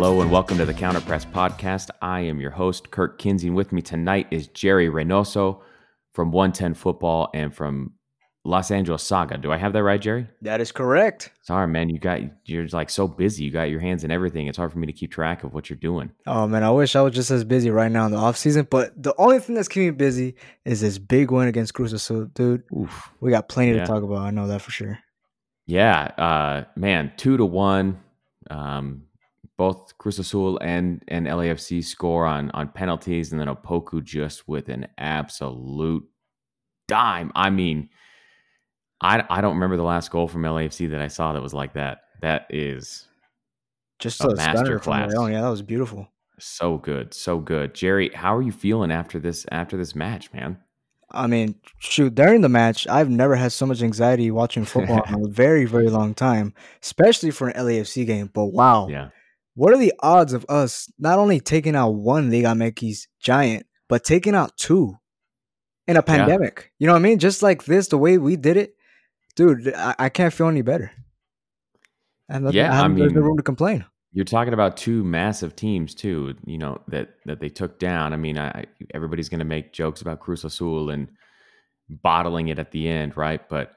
Hello and welcome to the Counterpress podcast. I am your host, Kirk Kinsey. and With me tonight is Jerry Reynoso from 110 Football and from Los Angeles Saga. Do I have that right, Jerry? That is correct. Sorry, man. You got you're like so busy. You got your hands in everything. It's hard for me to keep track of what you're doing. Oh man, I wish I was just as busy right now in the off season. But the only thing that's keeping me busy is this big win against Cruz Azul, dude. Oof. We got plenty yeah. to talk about. I know that for sure. Yeah, uh, man, two to one. Um, both Cruz Azul and and LAFC score on on penalties, and then Opoku just with an absolute dime. I mean I, I don't remember the last goal from LAFC that I saw that was like that. That is just a, a master class. Oh yeah, that was beautiful. So good, so good. Jerry, how are you feeling after this after this match, man? I mean, shoot, during the match, I've never had so much anxiety watching football in a very, very long time, especially for an LAFC game. But wow, yeah. What are the odds of us not only taking out one Liga MX giant, but taking out two in a pandemic? Yeah. You know what I mean? Just like this, the way we did it, dude, I, I can't feel any better. And yeah, I, I mean, there's no room to complain. You're talking about two massive teams too. You know that that they took down. I mean, I, everybody's going to make jokes about Cruz Azul and bottling it at the end, right? But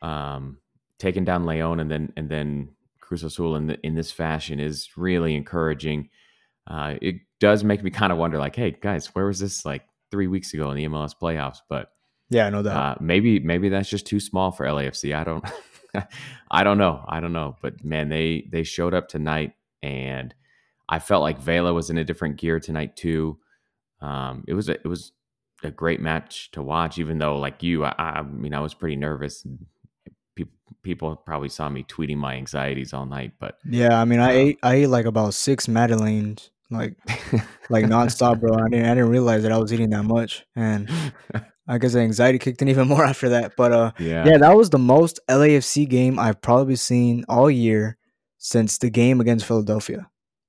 um, taking down Leon and then and then Cruz Azul in the, in this fashion is really encouraging. Uh, it does make me kind of wonder, like, hey guys, where was this like three weeks ago in the MLS playoffs? But yeah, I know that. Uh, maybe maybe that's just too small for LAFC. I don't I don't know. I don't know. But man, they they showed up tonight and I felt like Vela was in a different gear tonight too. Um, it was a, it was a great match to watch, even though like you, I, I mean, I was pretty nervous. People people probably saw me tweeting my anxieties all night, but yeah, I mean, I um, ate I ate like about six Madeleines, like like nonstop, bro. I didn't I didn't realize that I was eating that much, and I guess the anxiety kicked in even more after that. But uh, yeah. yeah, that was the most LAFC game I've probably seen all year since the game against Philadelphia.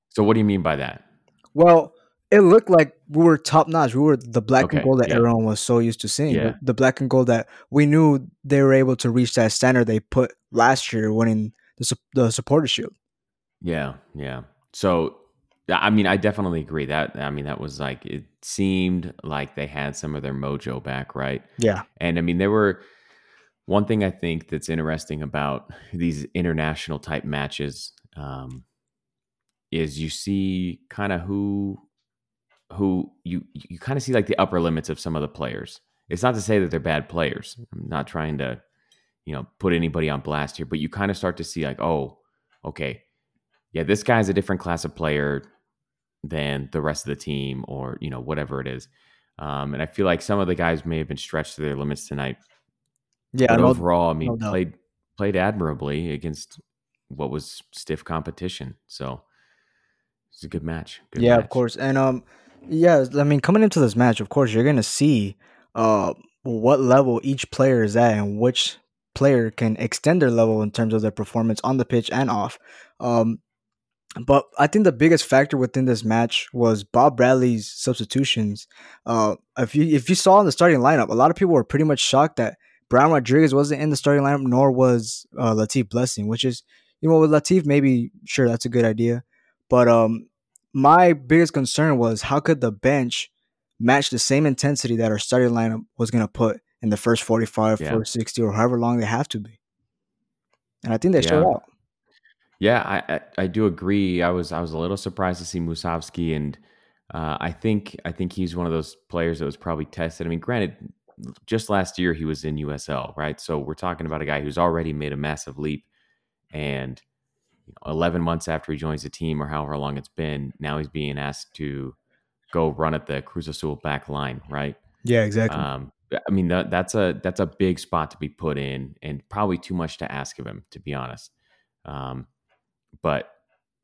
So what do you mean by that? Well, it looked like we were top notch. We were the black okay, and gold that yeah. everyone was so used to seeing. Yeah. The, black and gold that we knew they were able to reach that standard they put last year winning the the supporter shield. Yeah, yeah. So I mean, I definitely agree that. I mean, that was like it seemed like they had some of their mojo back, right? Yeah. And I mean, there were one thing I think that's interesting about these international type matches um, is you see kind of who who you you kind of see like the upper limits of some of the players. It's not to say that they're bad players. I'm not trying to, you know, put anybody on blast here, but you kind of start to see like, oh, okay, yeah, this guy's a different class of player than the rest of the team or you know whatever it is um, and i feel like some of the guys may have been stretched to their limits tonight yeah but overall i mean no played played admirably against what was stiff competition so it's a good match good yeah match. of course and um yeah i mean coming into this match of course you're gonna see uh what level each player is at and which player can extend their level in terms of their performance on the pitch and off um but I think the biggest factor within this match was Bob Bradley's substitutions. Uh, if you if you saw in the starting lineup, a lot of people were pretty much shocked that Brian Rodriguez wasn't in the starting lineup, nor was uh, Latif Blessing, which is you know with Latif maybe sure that's a good idea, but um my biggest concern was how could the bench match the same intensity that our starting lineup was going to put in the first 45, yeah. 60, or however long they have to be. And I think they yeah. showed out. Yeah, I, I, I do agree. I was I was a little surprised to see Musovski, and uh, I think I think he's one of those players that was probably tested. I mean, granted, just last year he was in USL, right? So we're talking about a guy who's already made a massive leap, and you know, eleven months after he joins the team, or however long it's been, now he's being asked to go run at the Cruz Azul back line, right? Yeah, exactly. Um, I mean, that, that's a that's a big spot to be put in, and probably too much to ask of him, to be honest. Um, but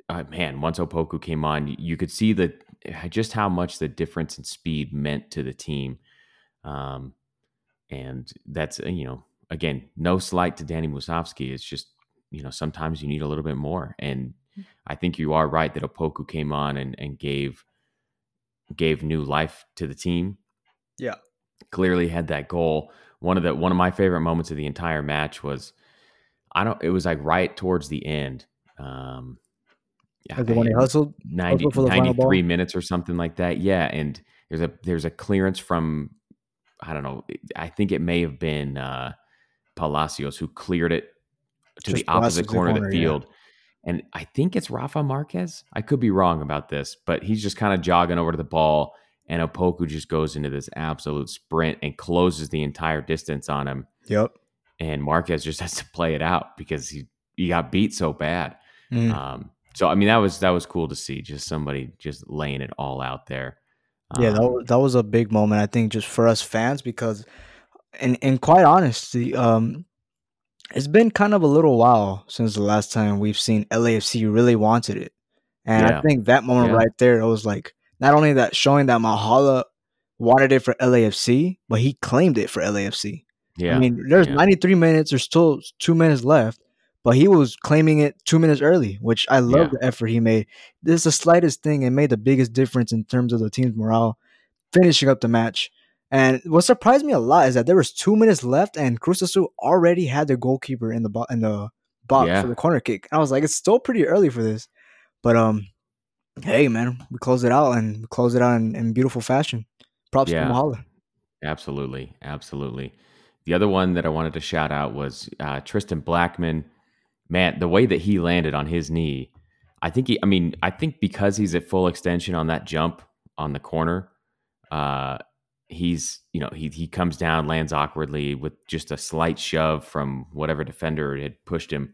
uh, man, once Opoku came on, you could see that uh, just how much the difference in speed meant to the team. Um, and that's uh, you know again no slight to Danny Musovski. It's just you know sometimes you need a little bit more, and I think you are right that Opoku came on and, and gave gave new life to the team. Yeah, clearly had that goal. One of the one of my favorite moments of the entire match was I don't. It was like right towards the end um, yeah, Like the one he hustled, 90, hustled for the final 93 minutes or something like that. Yeah, and there's a there's a clearance from I don't know. I think it may have been uh, Palacios who cleared it to Just the opposite the corner of corner, the yeah. field. And I think it's Rafa Marquez. I could be wrong about this, but he's just kind of jogging over to the ball, and Opoku just goes into this absolute sprint and closes the entire distance on him. Yep. And Marquez just has to play it out because he he got beat so bad. Mm. Um, so I mean that was that was cool to see, just somebody just laying it all out there. Yeah, that Um, was, that was a big moment, I think, just for us fans because, and and quite honestly, um, it's been kind of a little while since the last time we've seen LAFC really wanted it, and I think that moment Yeah. right there, it was like not only that showing that Mahala wanted it for LAFC, but he claimed it for LAFC. yeah, I mean, there's yeah. 93 minutes, there's still two minutes left, but he was claiming it two minutes early, which I love Yeah. the effort he made. This is the slightest thing and made the biggest difference in terms of the team's morale, finishing up the match. And what surprised me a lot is that there was two minutes left, and Cruz Azul already had their goalkeeper in the bo- in the box Yeah. for the corner kick. And I was like, it's still pretty early for this, but um, hey man, we close it out and we closed it out in, in beautiful fashion. Props Yeah. to Mahala. Absolutely, absolutely. The other one that I wanted to shout out was uh, Tristan Blackman. Man, the way that he landed on his knee, I think he. I mean, I think because he's at full extension on that jump on the corner, uh, he's you know he he comes down, lands awkwardly with just a slight shove from whatever defender had pushed him.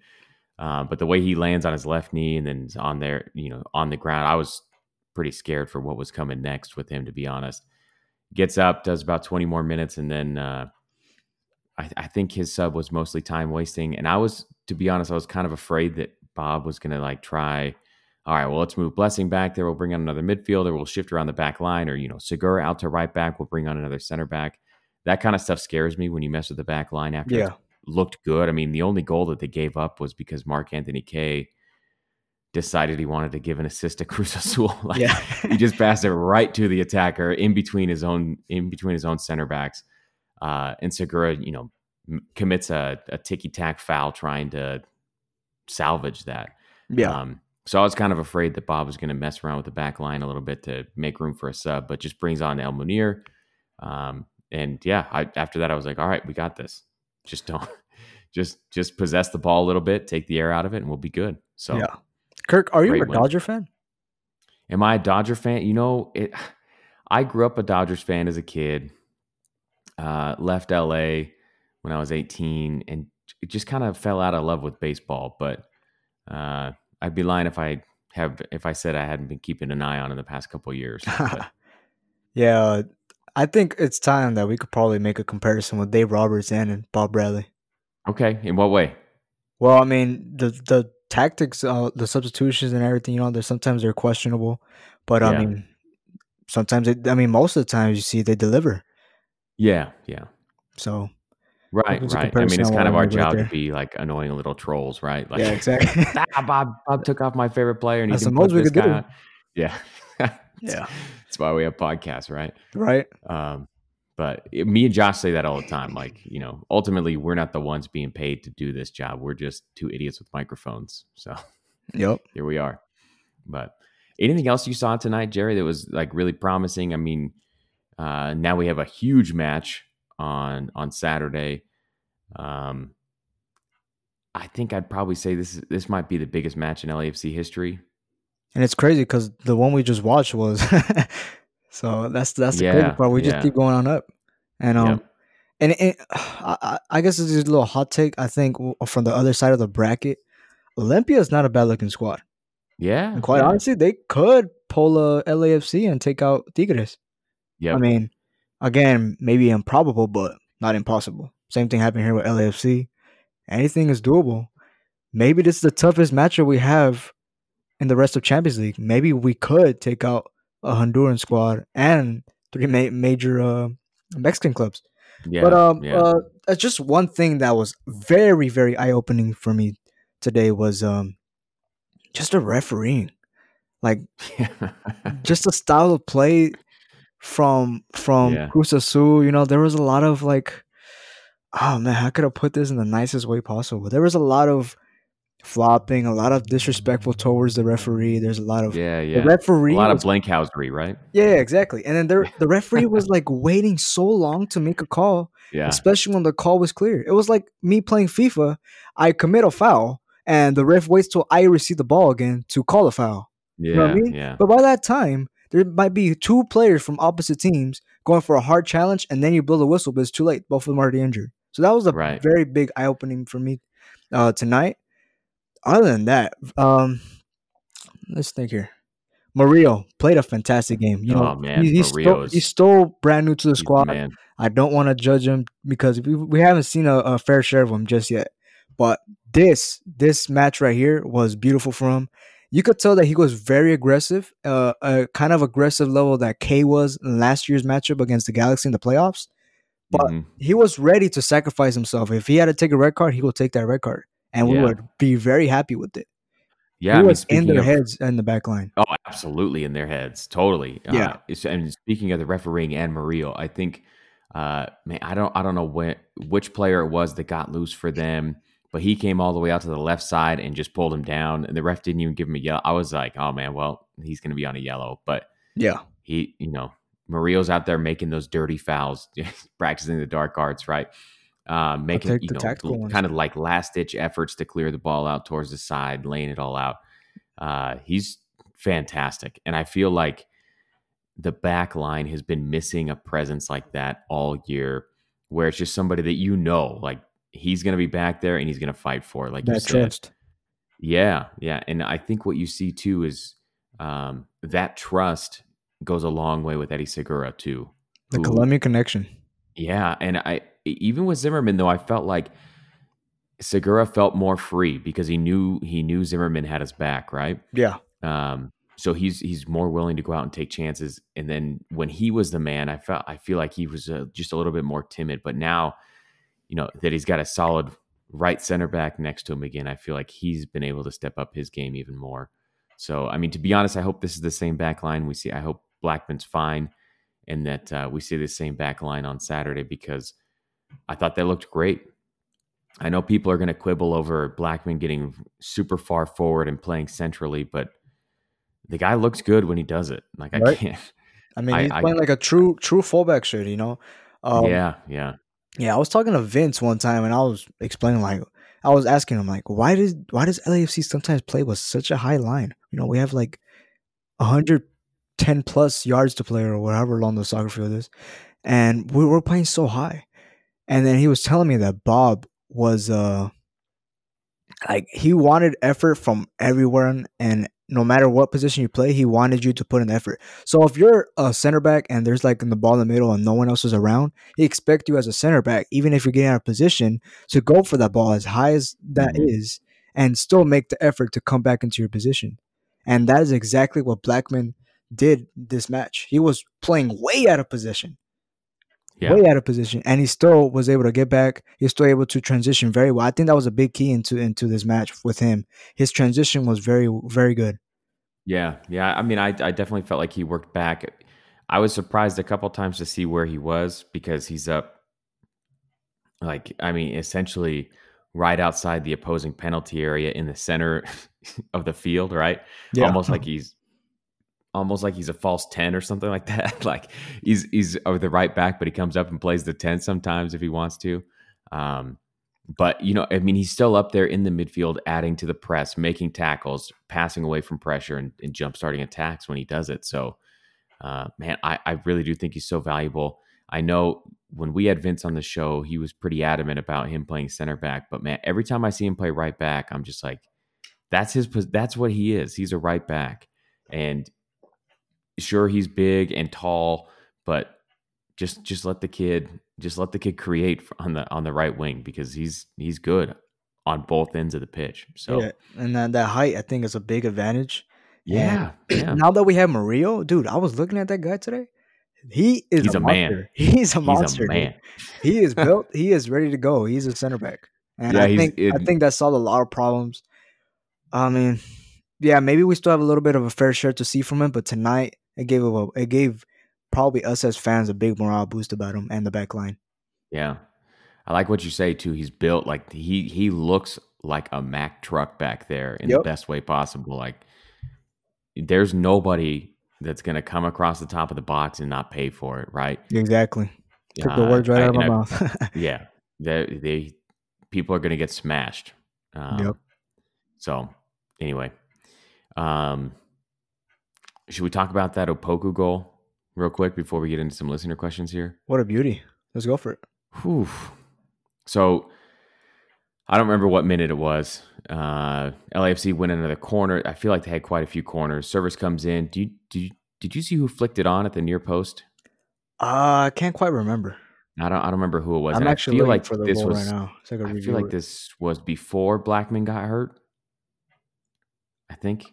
Uh, but the way he lands on his left knee and then on there, you know, on the ground, I was pretty scared for what was coming next with him, to be honest gets up, does about 20 more minutes, and then uh, I, I think his sub was mostly time wasting. And I was, to be honest, I was kind of afraid that Bob was going to like try. All right, well, let's move Blessing back there. We'll bring on another midfielder. We'll shift around the back line, or you know, Segura out to right back. We'll bring on another center back. That kind of stuff scares me when you mess with the back line after Yeah. looked good. I mean, the only goal that they gave up was because Mark Anthony Kaye decided he wanted to give an assist to Cruz Azul. like, Yeah. he just passed it right to the attacker in between his own in between his own center backs. Uh, and Segura, you know, m- commits a, a ticky tack foul trying to salvage that. yeah. Um, so I was kind of afraid that Bob was going to mess around with the back line a little bit to make room for a sub, but just brings on El Munir. Um, and yeah, I, after that, I was like, all right, we got this. Just don't, just just possess the ball a little bit, take the air out of it, and we'll be good. So yeah. Kirk, are you a win. Dodger fan? Am I a Dodger fan? You know, it. I grew up a Dodgers fan as a kid. Uh, left LA when I was 18, and it just kind of fell out of love with baseball. But uh, I'd be lying if I have if I said I hadn't been keeping an eye on in the past couple of years. Yeah, I think it's time that we could probably make a comparison with Dave Roberts and Bob Bradley. okay, in what way? Well, I mean the the tactics, uh, the substitutions, and everything. You know, there's sometimes they're questionable, but I mean, sometimes they, I mean, most of the times you see they deliver. Yeah, yeah, So right, right. I mean, it's kind of our make right job to be like annoying little trolls, right? Like, yeah, exactly. ah, Bob, Bob took off my favorite player, and he That's the most we this could guy do. on. Yeah, yeah, That's why we have podcasts, right? right. Um, but it- me and Josh say that all the time. Like, you know, ultimately, we're not the ones being paid to do this job. We're just two idiots with microphones. So Yep. here we are. But anything else you saw tonight, Jerry, that was like really promising? I mean, uh, now we have a huge match on on Saturday. Um, I think I'd probably say this is, this might be the biggest match in LAFC history. And it's crazy because the one we just watched was. so that's that's the Yeah, crazy part. We yeah. just keep going on up, and um, Yep. and it, I, I- guess this is a little hot take. I think from the other side of the bracket, Olimpia is not a bad looking squad. Yeah, And quite yeah. honestly, they could pull a LAFC and take out Tigres. Yeah, I mean, again, maybe improbable, but not impossible. Same thing happened here with LAFC. Anything is doable. Maybe this is the toughest matchup we have in the rest of Champions League. Maybe we could take out a Honduran squad and three ma- major uh, Mexican clubs. yeah, but um, yeah. uh, that's just one thing that was very, very eye opening for me today was um, just the refereeing. Like just the style of play from from Yeah. Cruz Azul. You know, there was a lot of like, oh man, how could I put this in the nicest way possible? There was a lot of flopping, a lot of disrespectful towards the referee. There's a lot of Yeah, yeah. the referee. a lot was- of blankhousery, right? yeah, exactly. And then there, the referee was like waiting so long to make a call, Yeah. especially when the call was clear. It was like me playing FIFA. I commit a foul, and the ref waits till I receive the ball again to call a foul. Yeah. know what I mean? Yeah. But by that time, there might be two players from opposite teams going for a hard challenge, and then you blow the whistle, but it's too late. Both of them are already injured. So that was a Right. very big eye opening for me uh, tonight. Other than that, um, let's think here. Mario played a fantastic game. You know, Oh, man, he, he's, still, Mario's- he's still brand new to the squad. man. I don't want to judge him because we, we haven't seen a, a fair share of him just yet. But this this match right here was beautiful for him. You could tell that he was very aggressive, uh, a kind of aggressive level that Kaye was in last year's matchup against the Galaxy in the playoffs. But Mhm. he was ready to sacrifice himself. If he had to take a red card, he would take that red card, and we Yeah. would be very happy with it. Yeah. he I mean, was in their of, heads in the back line. Oh, absolutely in their heads, totally. Yeah. Uh, and speaking of the refereeing and Murillo, I think, uh, man, I don't, I don't know when, which player it was that got loose for them, but he came all the way out to the left side and just pulled him down, and the ref didn't even give him a yellow. I was like, oh man, well, he's going to be on a yellow, but Yeah, he, you know, Murillo's out there making those dirty fouls, practicing the dark arts, right? Uh, making you know kind of like last ditch efforts to clear the ball out towards the side, laying it all out. Uh, he's fantastic, and I feel like the back line has been missing a presence like that all year, where it's just somebody that you know, like he's going to be back there and he's going to fight for it, like you that said. trust. Yeah, yeah, and I think what you see too is um, that trust goes a long way with Eddie Segura too. The Colombian connection. yeah, and I even with Zimmerman though, I felt like Segura felt more free because he knew he knew Zimmerman had his back, right? Yeah, Um, so he's he's more willing to go out and take chances. And then when he was the man, I felt I feel like he was uh, just a little bit more timid. But now, you know that he's got a solid right center back next to him again, I feel like he's been able to step up his game even more. So I mean, to be honest, I hope this is the same back line we see. I hope Blackman's fine, and that uh, we see the same back line on Saturday because I thought they looked great. I know people are going to quibble over Blackman getting super far forward and playing centrally, but the guy looks good when he does it. Like I can't. I mean, he's I- playing like a true true fullback should, you know. Um, yeah, yeah, Yeah, I was talking to Vince one time, and I was explaining like I was asking him like, why does why does LAFC sometimes play with such a high line? You know, we have like hundred ten plus yards to play or whatever long the soccer field is, and we were playing so high. And then he was telling me that Bob was uh like he wanted effort from everyone, and no matter what position you play, he wanted you to put an effort. So if you're a center back and there's like in the ball in the middle and no one else is around, he expect you as a center back, even if you're getting out of position, to go for that ball as high as that is, Mhm. and still make the effort to come back into your position. And that is exactly what Blackman did this match. He was playing way out of position, yeah. way out of position, and he still was able to get back. He was still able to transition very well. I think that was a big key into into this match with him. His transition was very very good. Yeah, yeah. I mean, I, I definitely felt like he worked back. I was surprised a couple times to see where he was because he's up, like, I mean, essentially right outside the opposing penalty area in the center of the field, right? Yeah. Almost like he's almost like he's a false 10 or something like that. like he's he's the right back, but he comes up and plays the 10 sometimes if he wants to. Um, but you know, I mean, he's still up there in the midfield, adding to the press, making tackles, passing away from pressure, and, and jump starting attacks when he does it. So, uh, man, I, I really do think he's so valuable. I know when we had Vince on the show, he was pretty adamant about him playing center back. But man, every time I see him play right back, I'm just like, that's his. That's what he is. He's a right back, and sure he's big and tall, but just just let the kid just let the kid create on the on the right wing because he's he's good on both ends of the pitch. So yeah, and that, that height I think is a big advantage. yeah, yeah. Now that we have Murillo, dude, I was looking at that guy today. He is He's a man. monster. He's a monster. he's a dude. man. He is built. he is ready to go. He's a center back, and Yeah, I think I it- think that solved a lot of problems. I mean, yeah, maybe we still have a little bit of a fair share to see from him, but tonight it gave a, it gave probably us as fans a big morale boost about him and the back line. Yeah. I like what you say too. He's built like he he looks like a Mack truck back there in Yep. the best way possible. Like there's nobody that's going to come across the top of the box and not pay for it, right? Exactly. Took the words right out of my I- mouth. Yeah, they, they people are going to get smashed. Um, Yep. So anyway, um, should we talk about that Opoku goal real quick before we get into some listener questions here? what a beauty. Let's go for it. Whew. So I don't remember what minute it was. Uh, LAFC went into the corner. I feel like they had quite a few corners. Service comes in. Do you, do you, did you see who flicked it on at the near post? Uh, I can't quite remember. I don't. I don't remember who it was. I'm and actually I feel like for the this was. right now. So I, can I feel like it. this was before Blackman got hurt. I think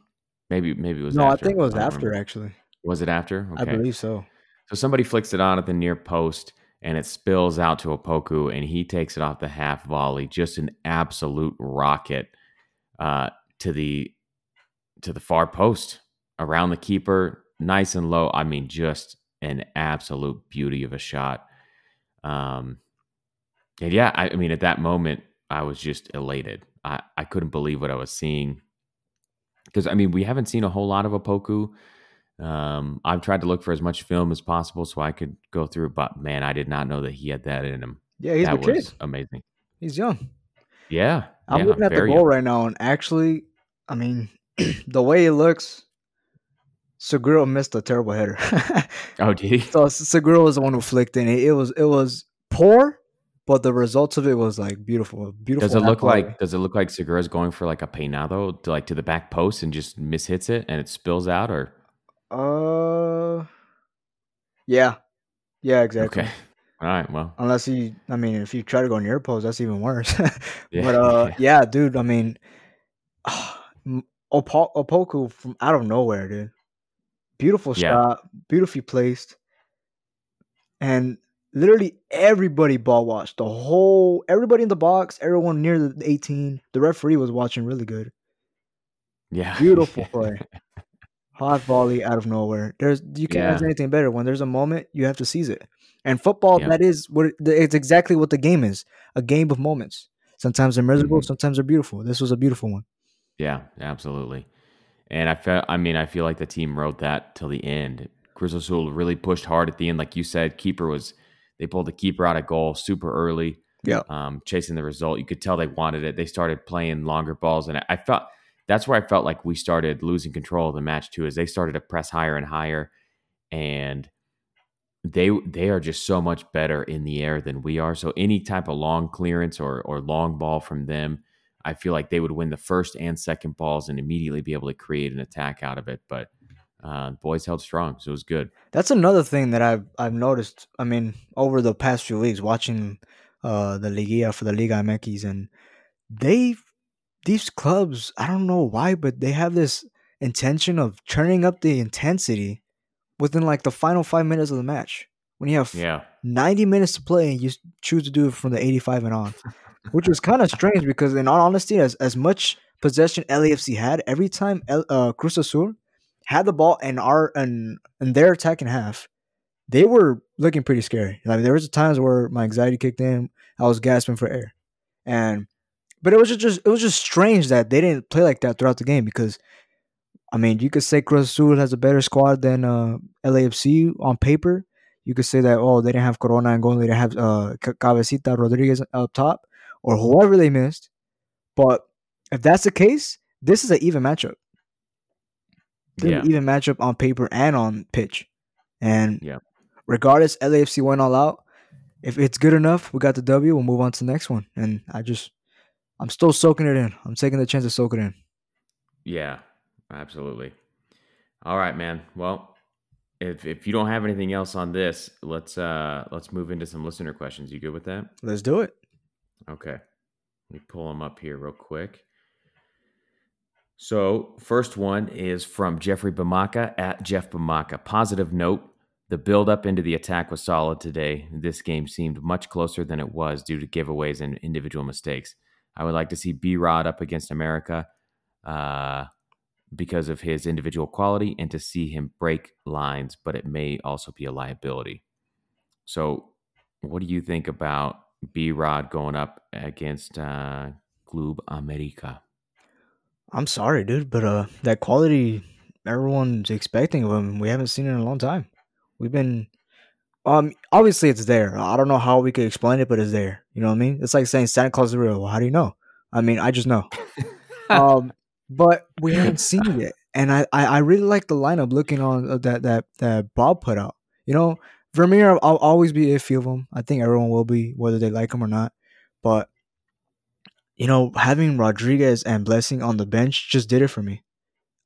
maybe maybe it was. No, I after. think it was after. remember. Actually, Was it after? I believe so. So somebody flicks it on at the near post and it spills out to Opoku and he takes it off the half volley. Just an absolute rocket uh, to the to the far post around the keeper, nice and low. I mean, just an absolute beauty of a shot. Um, and yeah, I, I mean, at that moment, I was just elated. I, I couldn't believe what I was seeing because I mean, we haven't seen a whole lot of Opoku. Um, I've tried to look for as much film as possible so I could go through, but man, I did not know that he had that in him. Yeah, he's that kid. amazing. He's young. Yeah, I'm yeah, looking at the goal young. right now, and actually, I mean, the way it looks, Segura missed a terrible header. Oh, did he? so Segura was the one who flicked in. It, it was it was poor, but the results of it was like beautiful. Beautiful. Does it look volley. like? Does it look like Segura's going for like a peinado to like to the back post and just mishits it and it spills out? Or Uh, yeah, yeah, exactly. okay, all right, well, Unless he, I mean, if you try to go near post, that's even worse. Yeah, but uh, yeah. yeah, dude. I mean, Opo- Opoku from out of nowhere, dude. Beautiful Yeah. shot, beautifully placed, and literally everybody ball watched. The whole, everybody in the box, everyone near the 18. The referee was watching really good. yeah, Beautiful play. Hot volley out of nowhere. There's you can't ask Yeah. anything better. When there's a moment, you have to seize it. And football, Yeah. that is what it's exactly what the game is. A game of moments. Sometimes they're miserable, Mhm. sometimes they're beautiful. This was a beautiful one. Yeah, absolutely. And I felt, I mean, I feel like the team wrote that till the end. Cruz Azul really pushed hard at the end, like you said. Keeper was, they pulled the keeper out of goal super early. Yeah. um, chasing the result. You could tell they wanted it. They started playing longer balls, and I, I felt that's where I felt like we started losing control of the match too. As they started to press higher and higher, and they they are just so much better in the air than we are. So any type of long clearance or or long ball from them, I feel like they would win the first and second balls and immediately be able to create an attack out of it. But uh, boys held strong, so it was good. That's another thing that I've I've noticed. I mean, over the past few weeks, watching uh the Liguilla for the Liga MX, and they these clubs, I don't know why, but they have this intention of turning up the intensity within like the final five minutes of the match. When you have Yeah, 90 minutes to play and you choose to do it from the 85 and on, which was kind of strange because, in all honesty, as, as much possession LAFC had, every time L, uh, Cruz Azul had the ball and our and, and their attacking half, they were looking pretty scary. Like there was times where my anxiety kicked in, I was gasping for air, and but it was just, just it was just strange that they didn't play like that throughout the game because. I mean, you could say Cruz Azul has a better squad than uh, LAFC on paper, you could say that oh they didn't have Corona and goal, they didn't have uh, Cabecita Rodriguez up top or whoever they missed. But if that's the case, this is an even matchup. Is yeah, even matchup on paper and on pitch. And Yeah. regardless, LAFC went all out. If it's good enough, we got the W. We'll move on to the next one. And I just, I'm still soaking it in. I'm taking the chance to soak it in. yeah, absolutely. All right, man. Well, if if you don't have anything else on this, let's uh let's move into some listener questions. You good with that? Let's do it. Okay. Let me pull them up here real quick. So, first one is from Jeffrey Bamaka at Jeff Bamaka. Positive note the build up into the attack was solid today. This game seemed much closer than it was due to giveaways and individual mistakes. I would like to see B Rod up against America uh, because of his individual quality and to see him break lines, but it may also be a liability. So, what do you think about B Rod going up against uh, America. I'm sorry, dude, but uh, that quality everyone's expecting of him, we haven't seen it in a long time. We've been, um, obviously it's there. I don't know how we could explain it, but it's there. You know what I mean? It's like saying Santa Claus is real. Well, how do you know? I mean, I just know. um, but we haven't seen it, and I, I, I really like the lineup looking on uh, that that that Bob put out. You know, Vermeer, I'll always be iffy of him. I think everyone will be, whether they like him or not. But you know, having Rodriguez and Blessing on the bench just did it for me.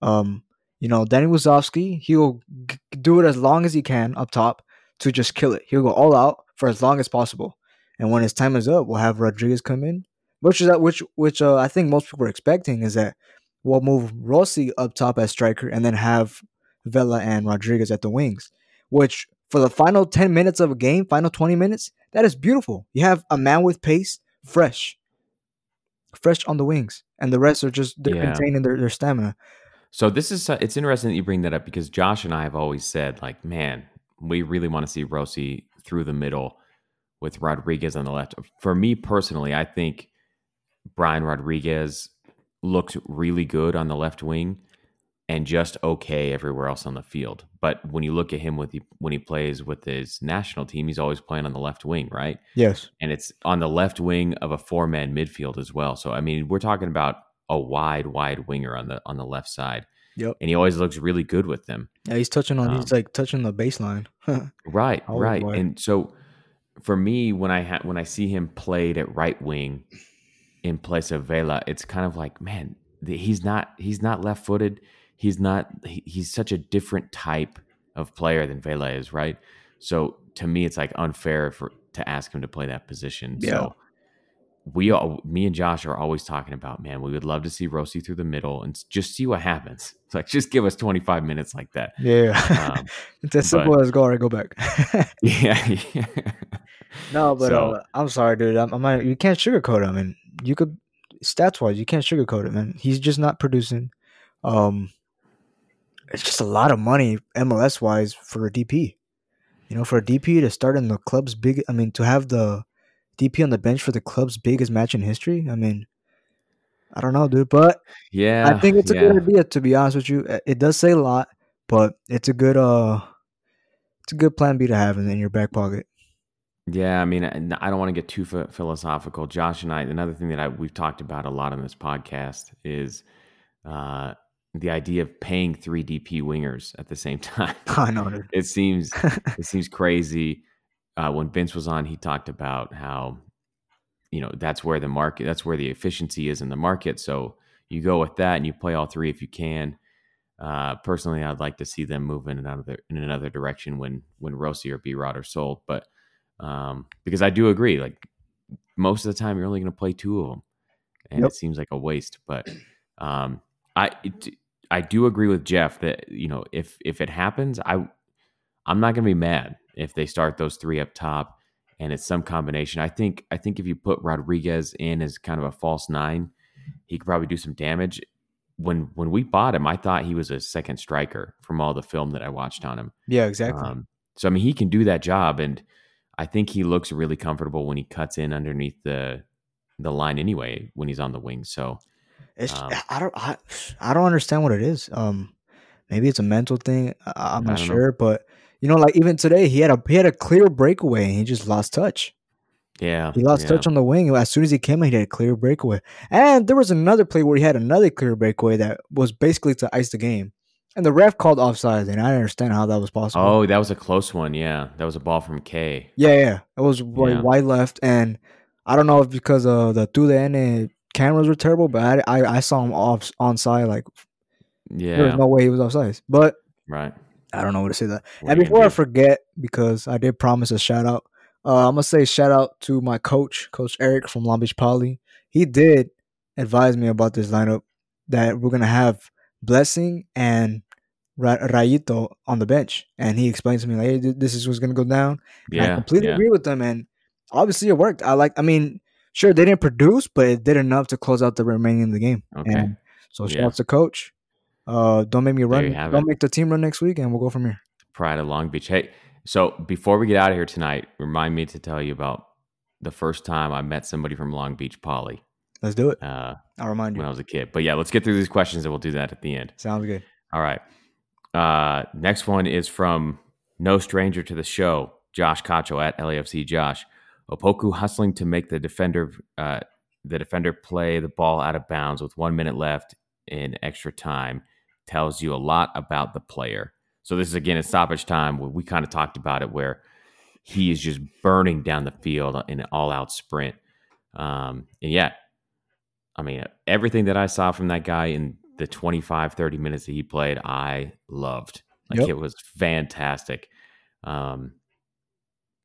Um, you know, Danny Musovski, he'll g- do it as long as he can up top to just kill it. He'll go all out for as long as possible. And when his time is up, we'll have Rodriguez come in, which is that which which uh, I think most people are expecting is that we'll move Rossi up top as striker and then have Vela and Rodriguez at the wings. Which for the final ten minutes of a game, final twenty minutes, that is beautiful. You have a man with pace, fresh, fresh on the wings, and the rest are just they're Yeah. containing their, their stamina. So this is uh, it's interesting that you bring that up because Josh and I have always said like, man, we really want to see Rossi through the middle with Rodriguez on the left. For me personally, I think Brian Rodriguez looks really good on the left wing and just okay everywhere else on the field. But when you look at him with the, when he plays with his national team, he's always playing on the left wing, right? Yes. and it's on the left wing of a four man midfield as well. So I mean, we're talking about a wide, wide winger on the on the left side, Yep. and he always looks really good with them. Yeah, he's touching on. Um, he's like touching the baseline. Right, Always right. wide. And so for me, when I ha- when I see him played at right wing in place of Vela, it's kind of like, man, he's not he's not left footed. He's not. He, he's such a different type of player than Vela is, right? So to me, it's like unfair for to ask him to play that position. Yeah. So we all, me and Josh are always talking about, man, we would love to see Rossi through the middle and just see what happens. It's like just give us 25 minutes like that. yeah, Um, it's as simple as go or go back. yeah. yeah. no, but So- uh, I'm sorry, dude. I'm, I'm not, you can't sugarcoat him. Mean, you could stats wise, you can't sugarcoat it, man. He's just not producing. Um, it's just a lot of money MLS wise for a DP. You know, for a DP to start in the club's big. I mean, to have the DP on the bench for the club's biggest match in history. I mean, I don't know, dude, but Yeah, I think it's a yeah. good idea. To be honest with you, it does say a lot, but it's a good uh, it's a good plan B to have in, in your back pocket. Yeah, I mean, I I don't want to get too philosophical. Josh and I, another thing that I, we've talked about a lot on this podcast is uh, the idea of paying three DP wingers at the same time. I know, it seems it seems crazy. Uh, when Vince was on, he talked about how you know that's where the market, that's where the efficiency is in the market. So you go with that and you play all three if you can. Uh, personally, I'd like to see them move in another in another direction when when Rossi or B Rod are sold, but um, because I do agree, like most of the time you're only going to play two of them, and Yep. it seems like a waste. But um, I it, I do agree with Jeff that you know if if it happens, I I'm not going to be mad if they start those three up top and it's some combination. I think I think if you put Rodriguez in as kind of a false nine, he could probably do some damage. When when we bought him, I thought he was a second striker from all the film that I watched on him. Yeah, exactly. Um, so I mean, he can do that job, and I think he looks really comfortable when he cuts in underneath the the line anyway when he's on the wing. So It's Um, I don't I, I don't understand what it is. Um, maybe it's a mental thing. I, I'm not don't know. sure, but you know, like even today, he had a he had a clear breakaway and he just lost touch. yeah, He lost yeah. touch on the wing as soon as he came in. He had a clear breakaway, and there was another play where he had another clear breakaway that was basically to ice the game, and the ref called offside, and I don't understand how that was possible. Oh, that was a close one. Yeah, that was a ball from Kaye. Yeah, yeah. It was like Yeah. wide left, and I don't know if because of the through the end cameras were terrible, but I, I I saw him off on onside. Like yeah, there Yeah, was no way he was offside. But right. I don't know what to say that. What and before I forget, because I did promise a shout out, uh, I'm gonna say shout out to my coach, Coach Eric from Long Beach Poly. He did advise me about this lineup that we're gonna have Blessing and Ra- Rayito on the bench, and he explained to me like, "Hey, this is what's gonna go down." And I Yeah, completely yeah. agree with them, and obviously it worked. I like. I mean, sure they didn't produce, but it did enough to close out the remaining of the game. Okay. And so shout Yeah. out to coach. Uh, don't make me run. Don't it. make the team run next week, and we'll go from here. Pride of Long Beach. Hey, so before we get out of here tonight, remind me to tell you about the first time I met somebody from Long Beach Poly. Let's do it. Uh, I'll remind you. when I was a kid. But yeah, let's get through these questions and we'll do that at the end. Sounds good. All right. Uh, next one is from no stranger to the show, Josh Cacho at LAFC. Josh, Opoku hustling to make the defender uh, the defender play the ball out of bounds with one minute left in extra time tells you a lot about the player. So this is again a stoppage time where we kind of talked about it where he is just burning down the field in an all out sprint. Um, and yeah, I mean, everything that I saw from that guy in the 25, 30 minutes that he played, I loved. Like Yep. it was fantastic. Um,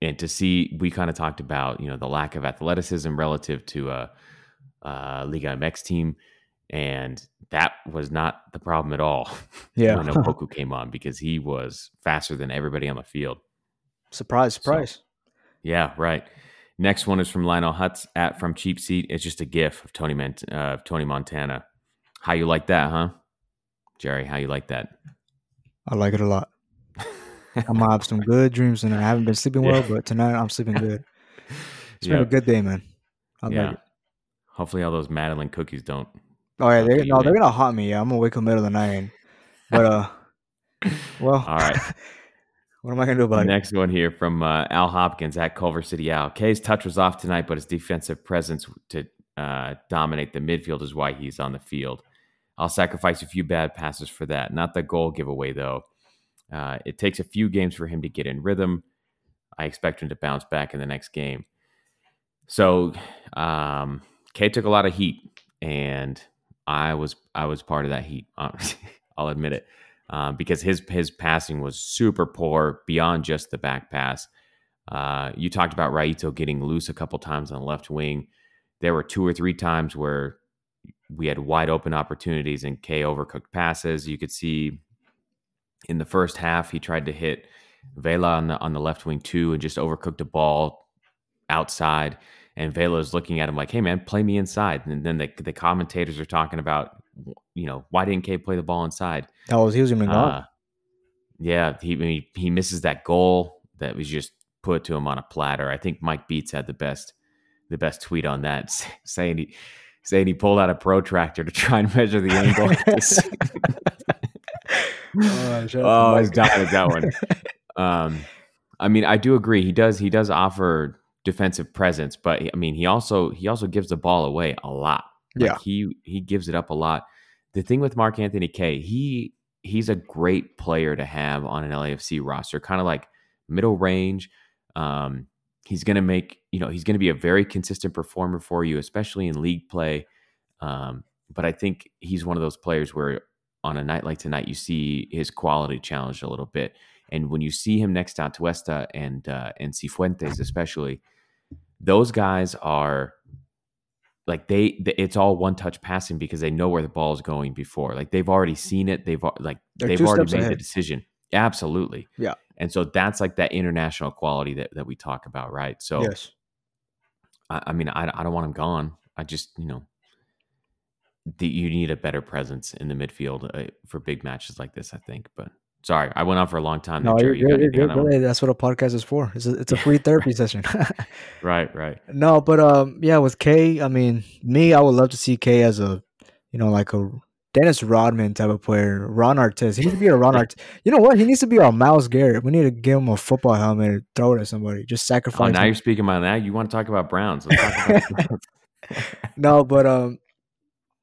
and to see, we kind of talked about, you know, the lack of athleticism relative to a, a Liga MX team. And that was not the problem at all Yeah. when Opoku came on because he was faster than everybody on the field. surprise, surprise. Yeah, right. Next one is from Lionel Hutz at from Cheap Seat. It's just a GIF of Tony Mont- uh, of Tony Montana. How you like that, huh, Jerry? How you like that? I like it a lot. I'm gonna have some good dreams tonight. I haven't been sleeping well, Yeah. but tonight I'm sleeping good. It's been a good day, man. I yeah. Hopefully, all those Madeline cookies don't. Oh yeah, they you no, they're gonna haunt me. Yeah, I'm gonna wake up in the middle of the night. And, but uh, well, All right. what am I gonna do about it? Next one here from uh, Al Hopkins at Culver City Al. Kaye's touch was off tonight, but his defensive presence to uh, dominate the midfield is why he's on the field. I'll sacrifice a few bad passes for that. Not the goal giveaway, though. Uh, it takes a few games for him to get in rhythm. I expect him to bounce back in the next game. So, um, Kaye took a lot of heat, and I was I was part of that heat. I'll admit it um, because his his passing was super poor beyond just the back pass. Uh, you talked about Raito getting loose a couple times on the left wing. There were two or three times where we had wide open opportunities and Kaye overcooked passes. You could see in the first half he tried to hit Vela on the on the left wing too and just overcooked a ball outside. And Vela is looking at him like, "Hey man, play me inside." And then the the commentators are talking about, you know, why didn't Kaye play the ball inside? That was he was gonna go. Uh, yeah, he, he he misses that goal that was just put to him on a platter. I think Mike Beats had the best the best tweet on that, saying he saying he pulled out a protractor to try and measure the angle. Oh, oh, I was dying at that one. Um, I mean, I do agree. He does he does offer defensive presence, but I mean, he also he also gives the ball away a lot. Like, Yeah. he he gives it up a lot. The thing with Mark Anthony Kaye, he he's a great player to have on an LAFC roster, kind of like middle range. Um, he's going to make you know he's going to be a very consistent performer for you, especially in league play. Um, but I think he's one of those players where on a night like tonight, you see his quality challenged a little bit. And when you see him next to Atuesta and uh, and Cifuentes, especially, those guys are like they, it's all one touch passing because they know where the ball is going before. Like they've already seen it. They've al- like They're they've already made the decision. Absolutely. Yeah. And so that's like that international quality that, that we talk about, right? So yes. I, I mean, I, I don't want him gone. I just, you know, the, you need a better presence in the midfield uh, for big matches like this, I think. But sorry, I went on for a long time. No, there, you're. You good. anything You're that good. That's what a podcast is for. It's a, it's a free therapy session. Right, right. no, but um, yeah, with Kaye, I mean, me, I would love to see Kaye as a, you know, like a Dennis Rodman type of player, Ron Artest. He needs to be a Ron Artest. You know what? He needs to be our Myles Garrett. We need to give him a football helmet and throw it at somebody. Just Oh, sacrifice. now him. you're speaking about that. You want to talk about Browns? Let's talk about Browns. no, but um,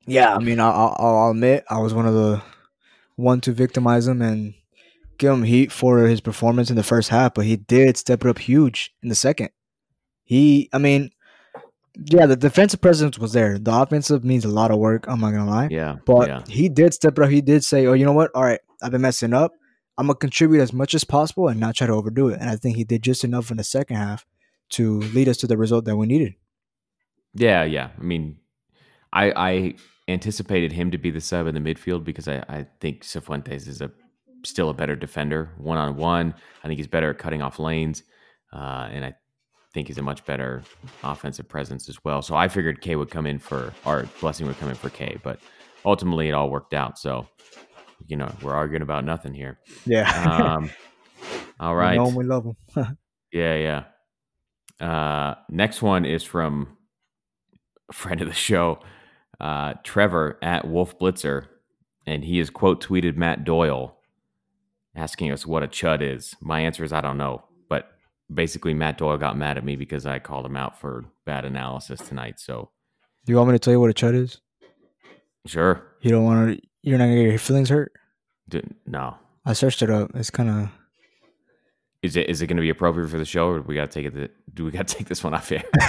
yeah, I mean, I'll, I'll, I'll admit I was one of the one to victimize him and give him heat for his performance in the first half, but he did step it up huge in the second. He, I mean, yeah, the defensive presence was there. The offensive means a lot of work. I'm not gonna lie, yeah, but yeah, he did step it up. He did say, "Oh, you know what? All right, I've been messing up. I'm gonna contribute as much as possible and not try to overdo it." And I think he did just enough in the second half to lead us to the result that we needed. yeah, yeah. I mean, I I anticipated him to be the sub in the midfield because I, I think Cifuentes is a still a better defender one on one. I think he's better at cutting off lanes, uh, and I think he's a much better offensive presence as well. So I figured Kaye would come in for or Blessing would come in for Kaye, but ultimately it all worked out. So you know we're arguing about nothing here. Yeah. Um, all We know him, we love him. Yeah, yeah. Uh, next one is from a friend of the show, uh, Trevor at Wolf Blitzer, and he has quote tweeted Matt Doyle asking us what a chud is. My answer is I don't know, but basically Matt Doyle got mad at me because I called him out for bad analysis tonight. So, Do you want me to tell you what a chud is? sure, You don't want to. You're not gonna get your feelings hurt. No. I searched it up. It's kind of. Is it is it going to be appropriate for the show, or do we got to take it? Do we got to take this one off here?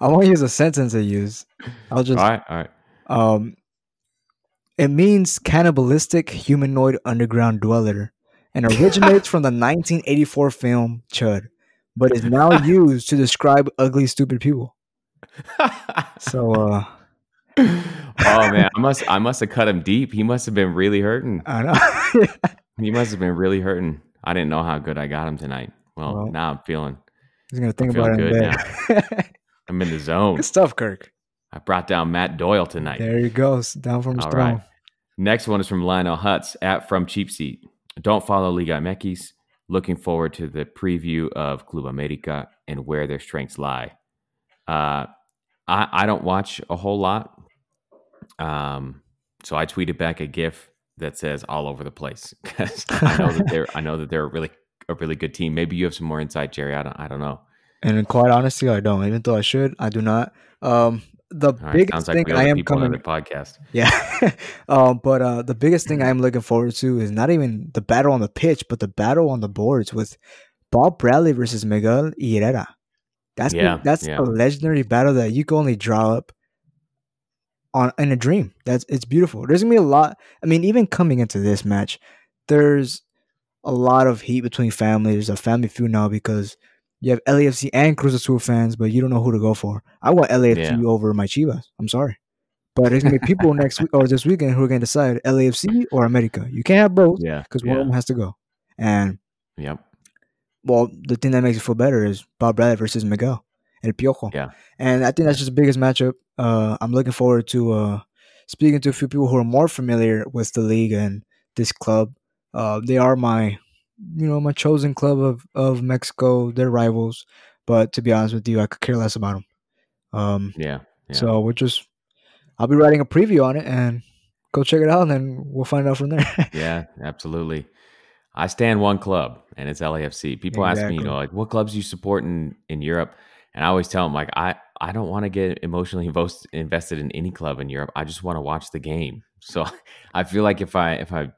I won't use a sentence I use. I'll just. all right, all right. Um, it means cannibalistic humanoid underground dweller, and originates from the 1984 film Chud, but is now used to describe ugly, stupid people. So, uh, oh man, I must I must have cut him deep. He must have been really hurting. I know. He must have been really hurting. I didn't know how good I got him tonight. Well, Well, now I'm feeling He's gonna think I feel about it good bed. I'm in the zone. Good stuff, Kirk. I brought down Matt Doyle tonight. There he goes, down from his All right. Next one is from Lionel Hutz at From Cheap Seat. Don't follow Liga MX. Looking forward to the preview of Club America and where their strengths lie. Uh, I, I don't watch a whole lot. Um, so I tweeted back a GIF that says all over the place because I know that they're I know that they're a really a really good team. Maybe you have some more insight, Jerry. I don't I don't know. And in quite honestly, I don't. Even though I should, I do not. Um, the right, biggest like thing I am coming the podcast. Yeah. um, but uh, the biggest thing I'm looking forward to is not even the battle on the pitch, but the battle on the boards with Bob Bradley versus Miguel Herrera. That's the- that's yeah. a legendary battle that you can only draw up on in a dream. That's it's beautiful. There's gonna be a lot. I mean, even coming into this match, there's a lot of heat between families. There's a family feud now because you have LAFC and Cruz Azul fans, but you don't know who to go for. I want LAFC Yeah. over my Chivas. I'm sorry. But there's gonna be people next week or this weekend who are gonna decide LAFC or America. You can't have both Yeah. because one yeah. of them has to go. And Yep. well, the thing that makes it feel better is Bob Bradley versus Miguel El Piojo. Yeah. And I think that's just the biggest matchup. Uh, I'm looking forward to uh, speaking to a few people who are more familiar with the league and this club. Uh, they are my, you know, my chosen club of, of Mexico. They're rivals, but to be honest with you, I could care less about them. Um, Yeah. Yeah. So we're just, I'll be writing a preview on it and go check it out, and then we'll find out from there. Yeah, absolutely. I stand one club, and it's LAFC. People ask me, you know, like what clubs you support in in Europe, and I always tell them, like, I I don't want to get emotionally invest, invested in any club in Europe. I just want to watch the game. So I feel like if I if I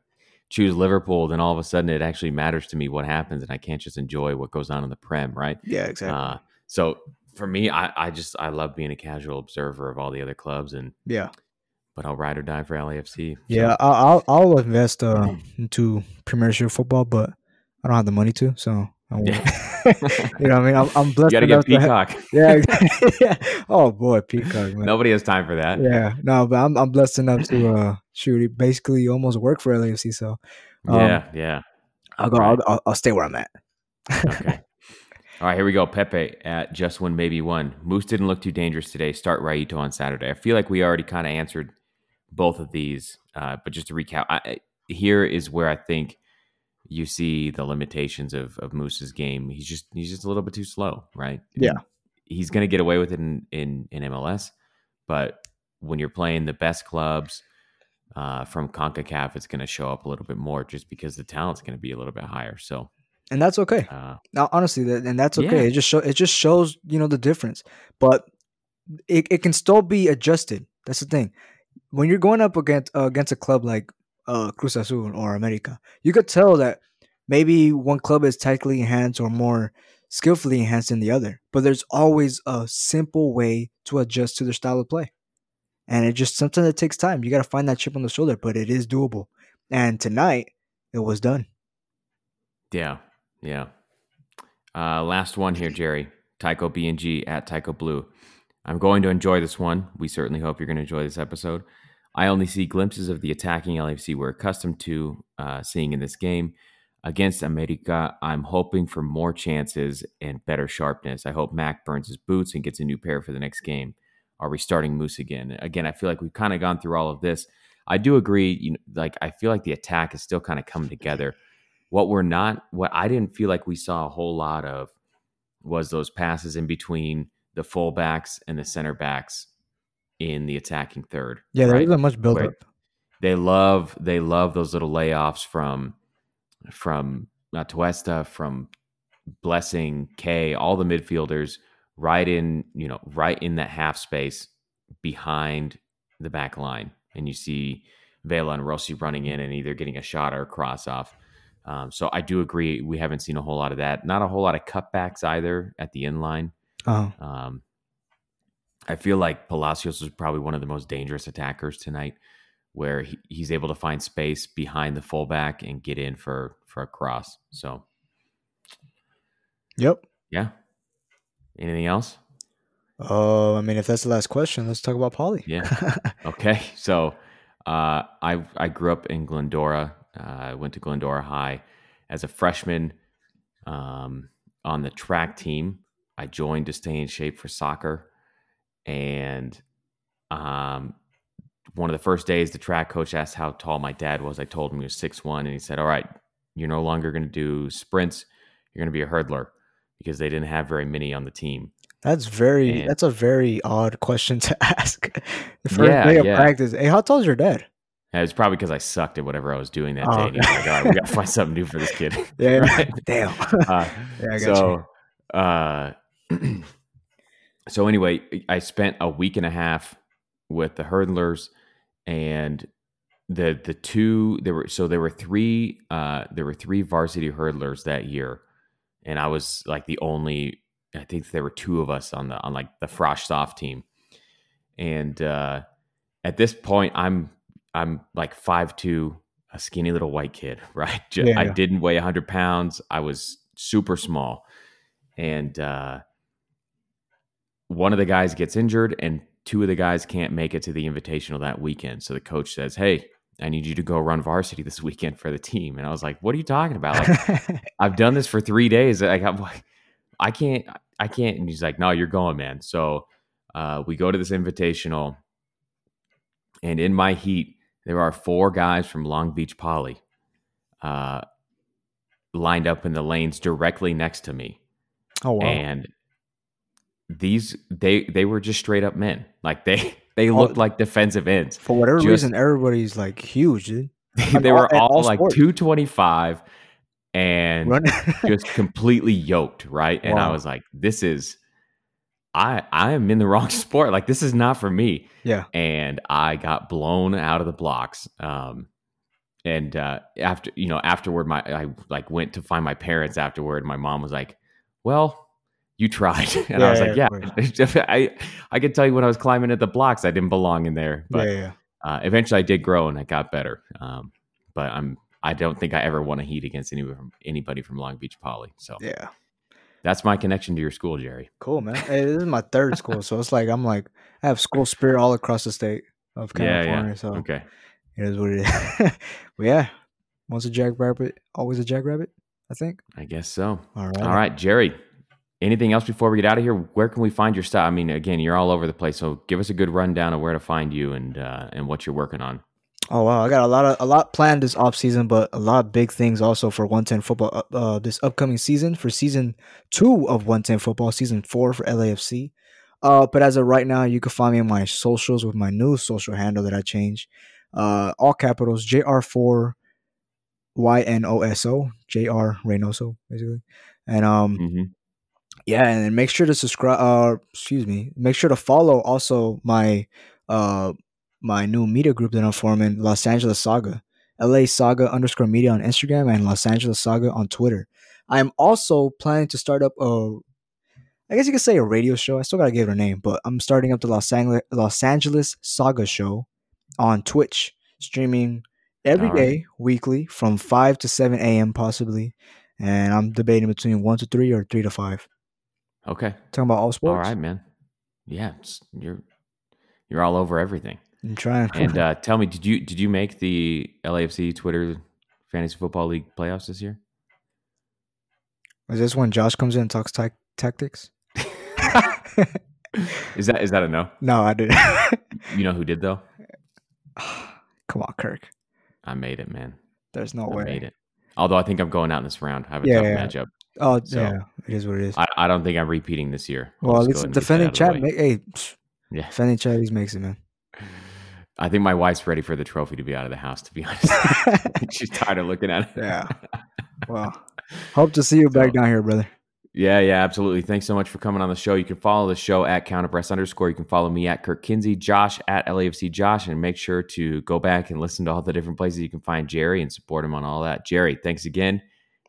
choose Liverpool, then all of a sudden it actually matters to me what happens, and I can't just enjoy what goes on in the Prem, right? yeah, exactly. Uh, so for me, I I just I love being a casual observer of all the other clubs, and yeah. but I'll ride or die for LAFC. So, Yeah, I'll I'll, I'll invest uh, into Premiership football, but I don't have the money to. So, I won't. you know, what I mean, I'm, I'm you blessed got to enough get to Peacock. yeah, yeah. Oh boy, Peacock, man. Nobody has time for that. Yeah, no, but I'm I'm blessed enough to uh shoot. Basically, almost work for LAFC. So Um, yeah, yeah. I'll go. Right. I'll, I'll stay where I'm at. Okay. All right, here we go. Pepe at just one, maybe one. Moose didn't look too dangerous today. Start Raito on Saturday. I feel like we already kind of answered both of these, uh, but just to recap, I- here is where I think you see the limitations of of Moose's game. He's just he's just a little bit too slow, right? Yeah. he's going to get away with it in, in in MLS, but when you're playing the best clubs uh, from Concacaf, it's going to show up a little bit more, just because the talent's going to be a little bit higher. So, and that's okay. uh, Now, honestly, that, and that's okay. Yeah. It just show it just shows you know the difference, but it, it can still be adjusted. That's the thing. When you're going up against uh, against a club like uh, Cruz Azul or America, you could tell that maybe one club is tactically enhanced or more skillfully enhanced than the other. But there's always a simple way to adjust to their style of play, and it just sometimes it takes time. You got to find that chip on the shoulder, but it is doable. And tonight, it was done. Yeah, yeah. Uh, last one here, Jerry. Tycho BNG at Tycho Blue. I'm going to enjoy this one. We certainly hope you're going to enjoy this episode. I only see glimpses of the attacking LAFC we're accustomed to uh, seeing in this game. Against America, I'm hoping for more chances and better sharpness. I hope Mac burns his boots and gets a new pair for the next game. Are we starting Moose again? Again, I feel like we've kind of gone through all of this. I do agree. You know, like I feel like the attack is still kind of coming together. What we're not, what I didn't feel like we saw a whole lot of was those passes in between the fullbacks and the center backs in the attacking third. Yeah, there right? isn't much build up. They love they love those little layoffs from from uh, Atuesta, from Blessing, Kaye, all the midfielders right in you know right in that half space behind the back line, and you see Vela and Rossi running in and either getting a shot or a cross off. Um, so I do agree. We haven't seen a whole lot of that. Not a whole lot of cutbacks either at the end line. Oh, Um, I feel like Palacios is probably one of the most dangerous attackers tonight, where he, he's able to find space behind the fullback and get in for for a cross. So yep. yeah. Anything else? Uh, I mean, if that's the last question, let's talk about Poly. Yeah. Okay. So uh, I I grew up in Glendora. Uh, I went to Glendora High as a freshman um, on the track team. I joined to stay in shape for soccer, and um, one of the first days, the track coach asked how tall my dad was. I told him he was six one, and he said, "All right, you're no longer going to do sprints. You're going to be a hurdler." Because they didn't have very many on the team. That's very. And- that's a very odd question to ask. First Yeah, day of yeah. practice. Hey, how tall is your dad? It was probably because I sucked at whatever I was doing that Oh, day. Was like, "All right, we got to find something new for this kid." Yeah. Right? Damn. Uh, yeah, I got you. so, uh, so anyway, I spent a week and a half with the hurdlers, and the the two there were so there were three uh, there were three varsity hurdlers that year, and I was like the only. I think there were two of us on the on like the Frosh Soph team, and uh, at this point, I'm I'm like five two, a skinny little white kid, right? Ju- Yeah, I didn't weigh hundred pounds. I was super small, and uh, one of the guys gets injured, and two of the guys can't make it to the invitational that weekend. So the coach says, "Hey, I need you to go run varsity this weekend for the team." And I was like, "What are you talking about? Like, I've done this for three days. I got, I can't, I can't." And he's like, "No, you're going, man." So uh, we go to this invitational, and in my heat, there are four guys from Long Beach Poly uh, lined up in the lanes directly next to me, oh wow. and these they they were just straight up men. Like they they looked like defensive ends. For whatever just- reason, everybody's like huge, dude. they all- were all, all like sports. 225 and just completely yoked, right? And I was like, this is I I am in the wrong sport. Like this is not for me. yeah. And I got blown out of the blocks. Um and uh after you know, afterward my I like went to find my parents afterward. My mom was like, Well, you tried. And I was yeah, like, Yeah. I I could tell you when I was climbing at the blocks, I didn't belong in there. But yeah, yeah. uh, eventually I did grow and I got better. Um, but I'm I don't think I ever won a heat against anybody from anybody from Long Beach Poly. So Yeah. that's my connection to your school, Jerry. Cool, man. Hey, this is my third school, so it's like I'm like I have school spirit all across the state of Yeah, California. yeah. So Okay. it is what it is. but yeah, once a jackrabbit, always a jackrabbit. I think. I guess so. All right. All right, Jerry. Anything else before we get out of here? Where can we find your stuff? I mean, again, you're all over the place, so give us a good rundown of where to find you and uh, and what you're working on. Oh wow, I got a lot of a lot planned this off season, but a lot of big things also for 110 football uh, uh, this upcoming season for season two of 110 football, season four for LAFC. Uh, but as of right now, you can find me on my socials with my new social handle that I changed. Uh, all capitals JR4 Y N O S O JR Reynoso basically, and um hmm yeah, and then make sure to subscribe. Uh, excuse me. Make sure to follow also my uh my new media group that I'm forming, Los Angeles Saga, LA Saga underscore media on Instagram and Los Angeles Saga on Twitter. I'm also planning to start up a, I guess you could say a radio show. I still gotta give it a name, but I'm starting up the Los Angeles Los Angeles Saga show on Twitch, streaming every All day, right. weekly, from five to seven a.m. possibly. And I'm debating between one to three or three to five. Okay. Talking about all sports. All right, man. Yeah, you're you're all over everything. I'm trying. And uh, tell me, did you did you make the LAFC Twitter Fantasy Football League playoffs this year? Is this when Josh comes in and talks tac tactics? Is that is that a no? no, I didn't. You know who did though? Come on, Kirk. I made it, man. There's no I way. made it. Although I think I'm going out in this round. I have a Yeah, tough yeah. matchup. Oh, So, yeah. It is what it is. I, I don't think I'm repeating this year. I'll well, at least go the ahead and get that defending champ. Hey, Yeah. Defending Chinese makes it, man. I think my wife's ready for the trophy to be out of the house, to be honest. She's tired of looking at it. Yeah. Well, hope to see you so, back down here, brother. Yeah, yeah, absolutely. Thanks so much for coming on the show. You can follow the show at counterpress underscore. You can follow me at Kirk Kinsey, Josh at LAFC Josh, and make sure to go back and listen to all the different places you can find Jerry and support him on all that. Jerry, thanks again.